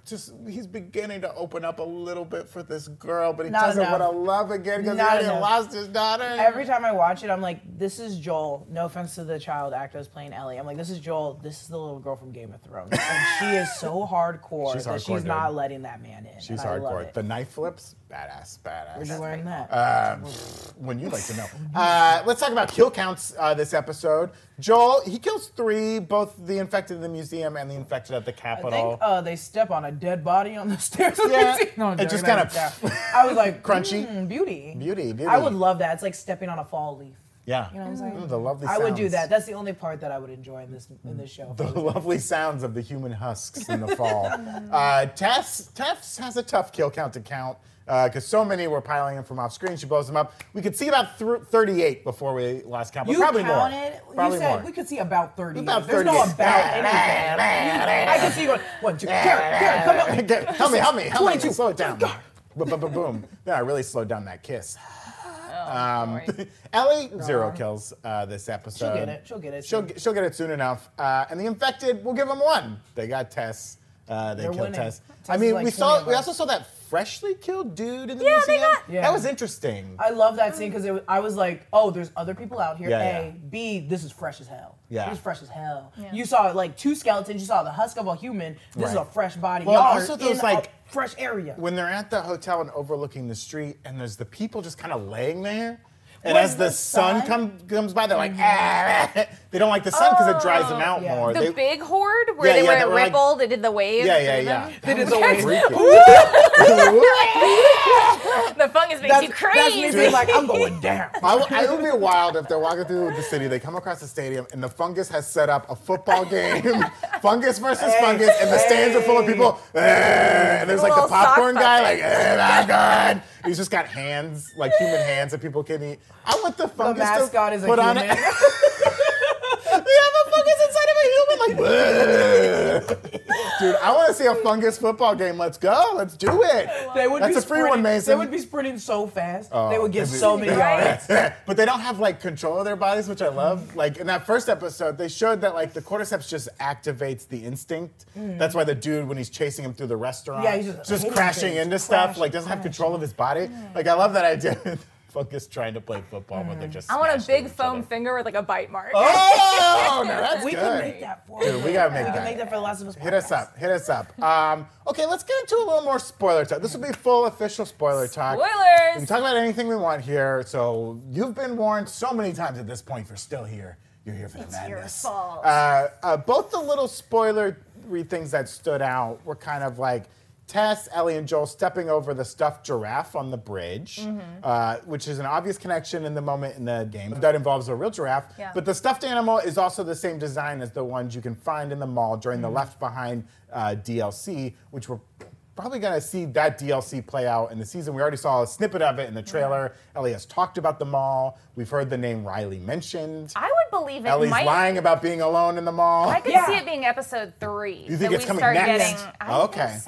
just he's beginning to open up a little bit for this girl, but he Not doesn't enough. want to love again because he Not already enough. lost his daughter. Every time I watch it, I'm like, this is Joel. No offense to the child actors playing Ellie. I'm like, this is Joel. This is the little girl from Game of Thrones. And she is so hardcore She's that hardcore, she's dude. not letting that man in. She's and I love hardcore. it. The knife flips, badass, badass. Where'd you learn that? Um, when you'd like to know. Uh, let's talk about kill counts uh, this episode. Joel, he kills three, both the infected in the museum and the infected at the I Capitol. think uh, they step on a dead body on the stairs. of the Yeah, museum. No, it just kinda- Yeah. I was like, Crunchy. mm, beauty. Beauty, beauty. I would love that. It's like stepping on a fall leaf. yeah. You know what I'm saying? The lovely I would do that. That's the only part that I would enjoy in this in this show. The lovely sounds of the human husks in the fall. uh, Tess, Tess has a tough kill count to count because so many were piling in from off screen. She blows them up. We could see about thr 38 before we last count, but You probably counted. more. Probably you said more. we could see about 30. About There's no about anything. I can see you going, one, two, Karen, Karen, come on. Get- help me, help me, help me. Slow it down. Boom, boom, boom, boom. Then I really slowed down that kiss. Um, Ellie, zero kills uh, this episode. She'll get it. She'll get it She'll, soon. she'll get it soon enough. Uh, and the infected, we'll give them one. They got Tess. Uh, they They're killed winning. Tess. Tess I is mean, like we 20 saw of we us. also saw that freshly killed dude in the Yeah, they museum. got- Yeah. That was interesting. I love that scene because I was like, oh, there's other people out here. Yeah, a, yeah. B, this is fresh as hell. Yeah. This is fresh as hell. You saw like two skeletons. You saw the husk of a human. This is Right. a fresh body. Well, Y'all also are those, in like- a fresh area. when they're at the hotel and overlooking the street, and there's the people just kind of laying there. And Was as the, the sun, sun- Mm-hmm. come, comes by, they're like, ah. they don't like the sun because it dries them out yeah. more. The They- big horde where Yeah, they yeah, were they at were like- Ripple, they did the wave. yeah, yeah, yeah. them. They did the wave. freaky. The fungus makes That's, you that's me crazy. being like, I'm going down. I w- it would be wild if they're walking through the city, they come across the stadium, and the fungus has set up a football game, fungus versus Hey, fungus, and the stands are full of people. "Eh," and there's like the Little sock popcorn guy, puppet. like, eh, not good. He's just got hands, like human hands that people can eat. I want the fungus. The mascot to is a put on human. it. they have a fungus inside of a human, like, dude. I want to see a fungus football game. Let's go. Let's do it. They would That's be a free one, Mason. They would be sprinting so fast. Oh, they would get be- so many yards. but they don't have like control of their bodies, which I love. Like in that first episode, they showed that like the cordyceps just activates the instinct. Mm. That's why the dude, when he's chasing him through the restaurant, Yeah, he's just hitting crashing into stuff, like doesn't have control of his body. Like I love that idea. Fungus trying to play football, but they're just. I want a big foam other. finger with like a bite mark. Oh, no, that's We good. can make that for Dude, you. we gotta make We that. We can make that for the Last of Us. Hit us up. Hit us up. Um, okay, let's get into a little more spoiler talk. This will be full official spoiler talk. Spoilers. We can talk about anything we want here. So you've been warned so many times at this point. If you're still here, you're here for the It's your madness. fault. Uh, uh, both the little spoilery things that stood out were kind of like Tess, Ellie, and Joel stepping over the stuffed giraffe on the bridge, Mm-hmm. uh, which is an obvious connection in the moment in the game that involves a real giraffe. Yeah. But the stuffed animal is also the same design as the ones you can find in the mall during Mm-hmm. the Left Behind uh, DLC, which we're probably going to see that DLC play out in the season. We already saw a snippet of it in the trailer. Ellie has talked about the mall. We've heard the name Riley mentioned. I would believe it Ellie's might. lying about being alone in the mall. I could Yeah. see it being episode three. You think that it's we coming next? Getting, I Okay. think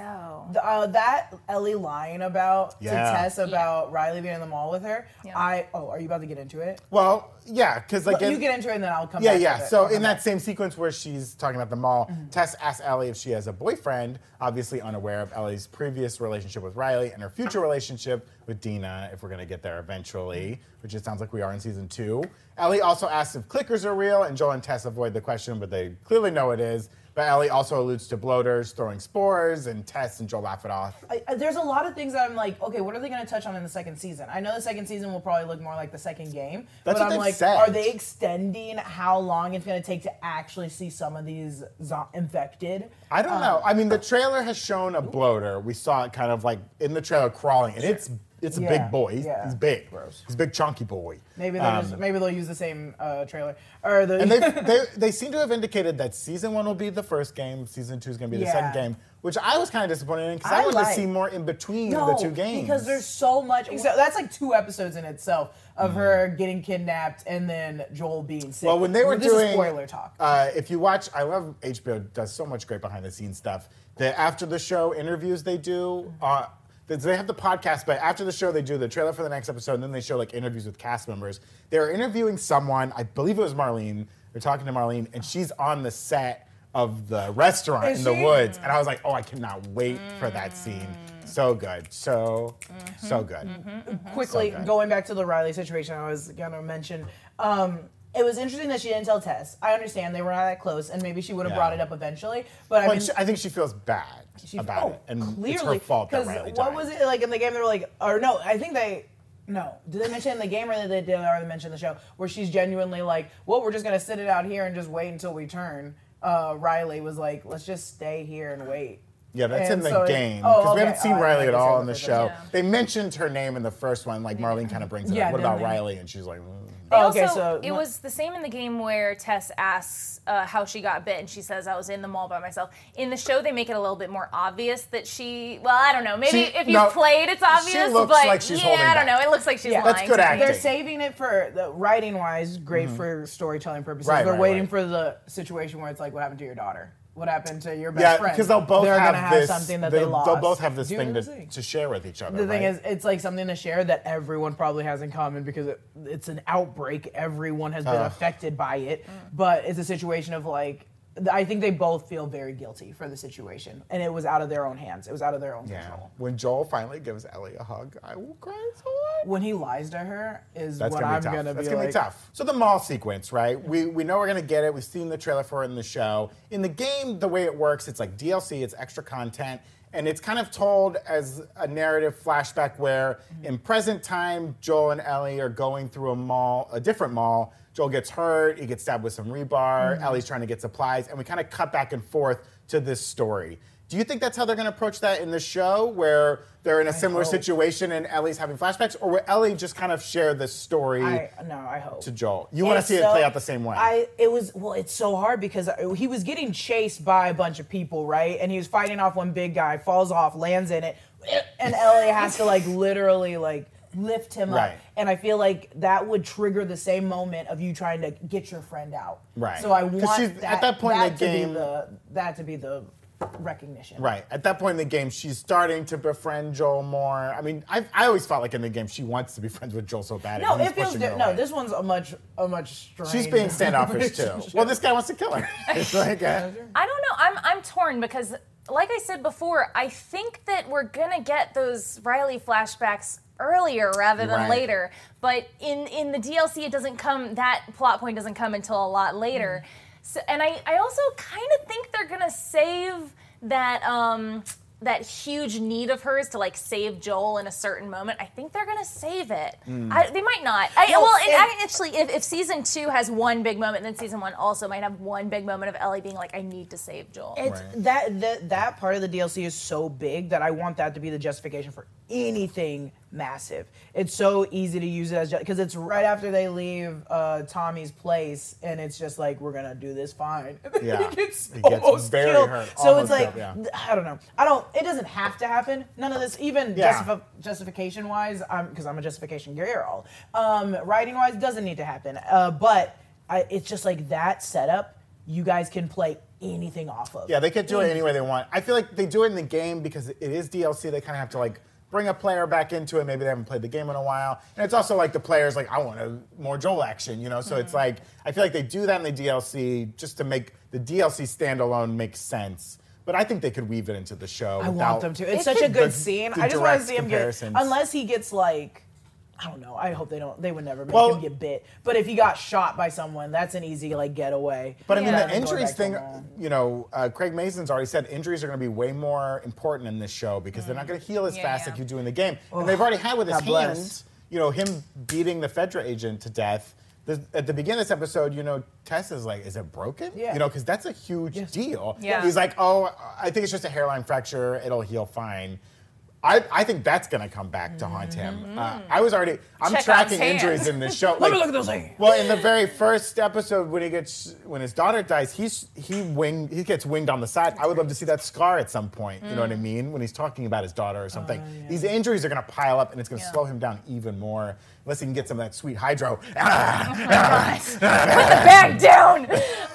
so. Uh, that Ellie lying about Yeah. to Tess about Riley being in the mall with her. Yeah. I oh, are you about to get into it? well, yeah, because like you in- get into it and then I'll come. Yeah, back yeah. with. So I'll in back. that same sequence where she's talking about the mall, Mm-hmm. Tess asks Ellie if she has a boyfriend, obviously unaware of Ellie's previous relationship with Riley and her future relationship with Dina, if we're gonna get there eventually, which it sounds like we are in season two. Ellie also asks if clickers are real, and Joel and Tess avoid the question, but they clearly know it is. But Ellie also alludes to bloaters throwing spores, and Tess and Joel laugh it off. I, I- there's a lot of things that I'm like, okay, what are they going to touch on in the second season? I know the second season will probably look more like the second game, That's but what I'm they've like, said. are they extending how long it's going to take to actually see some of these zo- infected? I don't um, know. I mean, the trailer has shown a bloater. We saw it kind of like in the trailer crawling, and it's it's a Yeah, big boy. He's, yeah. he's big. Gross. He's a big chunky boy. Maybe they'll Um, just, maybe they'll use the same uh, trailer or the and they, they they seem to have indicated that season one will be the first game, season two is going to be the second Yeah. game, which I was kind of disappointed in because I, I wanted like- to see more in between no, the two games. because there's so much. So that's like two episodes in itself of her getting kidnapped and then Joel being sick. Well, when they were this doing is spoiler talk. uh, if you watch, I love HBO does so much great behind the scenes stuff. The after the show interviews they do, uh, they- have the podcast, but after the show they do the trailer for the next episode, and then they show like interviews with cast members. They're interviewing someone, I believe it was Marlene. They're talking to Marlene, and she's on the set of the restaurant Is in the she? woods, and I was like, oh, I cannot wait for that scene. So good, so so good. quickly So good. going back to the Riley situation, I was gonna mention. Um, it was interesting that she didn't tell Tess. I understand they were not that close, and maybe she would have Yeah. brought it up eventually. But I Well, mean, she- I think she feels bad she- about oh, it, and clearly, it's her fault that 'cause Riley What was it like in the game? They were like, or no, I think they. No, did they mention in the game or did they, did they already mention in the show where she's genuinely like, well, we're just gonna sit it out here and just wait until we turn. Uh, Riley was like, let's just stay here and wait. Yeah, that's And in the so game oh, because we okay. haven't seen Oh, I Riley at all in the show. one. They mentioned her name in the first one, like Marlene kind of brings it Yeah, up. What about they- Riley? And she's like, mm. They Oh, okay, also, so it was the same in the game where Tess asks uh, how she got bit, and she says, "I was in the mall by myself." In the show, they make it a little bit more obvious that she. Well, I don't know. Maybe She- if you no, played, it's obvious. she looks but like she's yeah, holding I don't back. know. It looks like she's Yeah. lying. That's good to me. acting. They're saving it for the writing wise, great for storytelling purposes. Mm-hmm. Right, They're right, waiting right. for the situation where it's like, what happened to your daughter? What happened to your best yeah, friend? because they'll both They're have gonna have this. something that they'll, they lost. they'll both have this thing to, to share with each other. The thing right? is, it's like something to share that everyone probably has in common because it, it's an outbreak. Everyone has been Ugh. affected by it, but it's a situation of like I think they both feel very guilty for the situation, and it was out of their own hands. It was out of their own Yeah. control. When Joel finally gives Ellie a hug, I will cry so hard. When he lies to her, is That's what gonna I'm be tough. gonna That's be gonna like. be tough. So the mall sequence, right? We we know we're gonna get it. We've seen the trailer for it in the show. In the game, the way it works, it's like DLC. It's extra content, and it's kind of told as a narrative flashback where, mm-hmm. in present time, Joel and Ellie are going through a mall, a different mall. Joel gets hurt. He gets stabbed with some rebar. Mm-hmm. Ellie's trying to get supplies, and we kind of cut back and forth to this story. Do you think that's how they're going to approach that in the show, where they're in a similar hope. situation and Ellie's having flashbacks, or will Ellie just kind of share this story? I no, I hope. to Joel. You want to see it play out the same way. I it was well, it's so hard because he was getting chased by a bunch of people, right? And he was fighting off one big guy, falls off, lands in it, and Ellie has to like literally like lift him Right. up. And I feel like that would trigger the same moment of you trying to get your friend out. Right. So I want she's- that, at that point in that the to game- be the that to be the recognition. right. At that point in the game, she's starting to befriend Joel more. I mean, I, I always felt like in the game she wants to be friends with Joel so bad. No, it feels pushing di- no. This one's a much a much strained. She's being standoffish too. Well, this guy wants to kill her. It's like, uh, I don't know. I'm I'm torn because, like I said before, I think that we're gonna get those Riley flashbacks earlier rather than Right. later. But in in the DLC, it doesn't come. That plot point doesn't come until a lot later. So, and I I also kind of think they're gonna save that um that huge need of hers to like save Joel in a certain moment. I think they're gonna save it. I, they might not. I, No, well, and and- I- actually, if, if season two has one big moment, then season one also might have one big moment of Ellie being like, "I need to save Joel." It's that, that that part of the DLC is so big that I want that to be the justification for anything massive. It's so easy to use it as because it's right after they leave uh, Tommy's place, and it's just like we're gonna do this fine. And then Yeah. he gets He gets almost very killed. hurt, So almost it's like killed, yeah. I don't know. I don't. It doesn't have to happen. None of this, even Yeah. justifi- justification wise, I'm because I'm a justification girl. Um, writing wise, doesn't need to happen. Uh, but I, it's just like that setup. You guys can play anything off of. yeah, they could do it any way they want. I feel like they do it in the game because it is DLC. They kind of have to like bring a player back into it. Maybe they haven't played the game in a while, and it's also like the players like I want a more Joel action, you know. So it's mm-hmm. like I feel like they do that in the DLC just to make the DLC standalone make sense. But I think they could weave it into the show. I want them to. It's It such a good the- scene. the I just want to see him get. Unless he gets like, I don't know. I hope they don't. They would never make Well- him get bit. But if he got shot by someone, that's an easy like getaway. But I mean, Yeah. the Going injuries thing, you know, uh, Craig Mazin's already said injuries are going to be way more important in this show because they're not going to heal as Yeah, fast yeah. like you do in the game. and they've already had with his God bless. hand, you know, him beating the Fedra agent to death. The, at the beginning of this episode, you know, Tess is like, "Is it broken?" Yeah. You know, because that's a huge Yes. deal. Yeah. He's like, "Oh, I think it's just a hairline fracture. It'll heal fine." I, I think that's gonna come back to haunt him. Uh, I was already I'm Check tracking injuries in this show. Let me look at those hands. well, in the very first episode, when he gets when his daughter dies, he's he wing he gets winged on the side. I would love to see that scar at some point. You know what I mean? When he's talking about his daughter or something. These injuries are gonna pile up, and it's gonna Yeah. slow him down even more. Unless he can get some of that sweet hydro. Back down.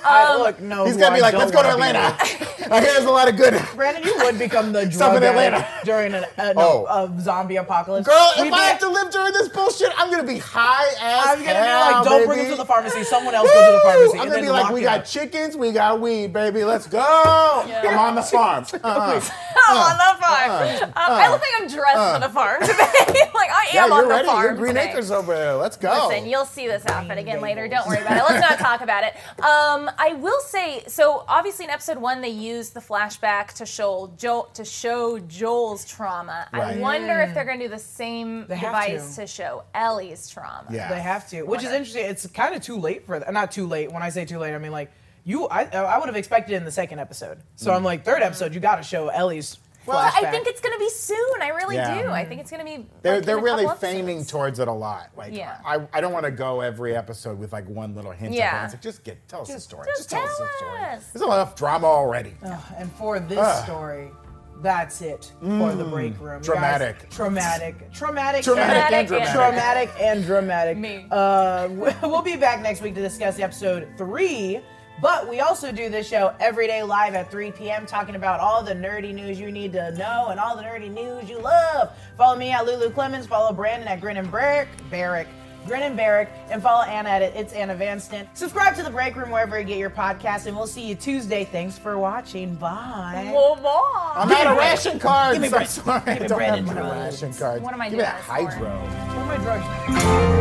I, look, no. he's gonna be like, let's go to Atlanta. I hear there's a lot of good. with." Brandon, you would become the Stuff drug in Atlanta. addict during an, uh, Oh. no, a zombie apocalypse. Girl, We'd if be- I have to live during this bullshit, I'm gonna be high as I'm gonna be hell, like, don't bring him to the pharmacy. Someone else go to the pharmacy. I'm gonna be like, we got up. chickens, we got weed, baby. Let's go. I'm on the farm. Uh-uh. I'm on the farm. Um, I look like I'm dressed for the farm today. like I Yeah, am on you're the ready. farm You're Green today. Acres over there. Let's go. Listen, you'll see this outfit again later. Don't worry about it. Let's not talk about it. Um, I will say, so obviously in episode one they used the flashback to show Joel to show Joel's trauma. I Right. wonder if they're going to do the same device to. to. show Ellie's trauma. Yeah. They have to, which is interesting. It's kind of too late for that. Not too late. When I say too late, I mean like you. I I would have expected it in the second episode. So I'm like, third episode, you got to show Ellie's. Well, flashback. I think it's going to be soon. I really Yeah. do. I think it's going to be. They're, like, they're really couple feigning episodes. towards it a lot. Like, Yeah. I, I don't want to go every episode with like one little hint. Yeah. Of it. It's like, just get tell us the story. just tell us tell the story. There's enough drama already. And for this Ugh. story, that's it for the Breakroom. Guys, Dramatic. traumatic. Traumatic. Traumatic and Dramatic and- dramatic. Traumatic and dramatic. Me. Uh, we'll be back next week to discuss episode three. But we also do this show every day live at 3 p.m. talking about all the nerdy news you need to know and all the nerdy news you love. Follow me at Lulu Clemens. Follow Brandon at Grin and Barrick. Barrick. Grin and Barrick, and follow Anna at It's Anna Vanston. Subscribe to the Breakroom wherever you get your podcast, and we'll see you Tuesday. Thanks for watching. Bye. Well, bye. I'm out of ration cards. Give me I'm bread. sorry. Give me I don't bread have and my drugs. ration cards. What am I Give me that this hydro. What are my drugs?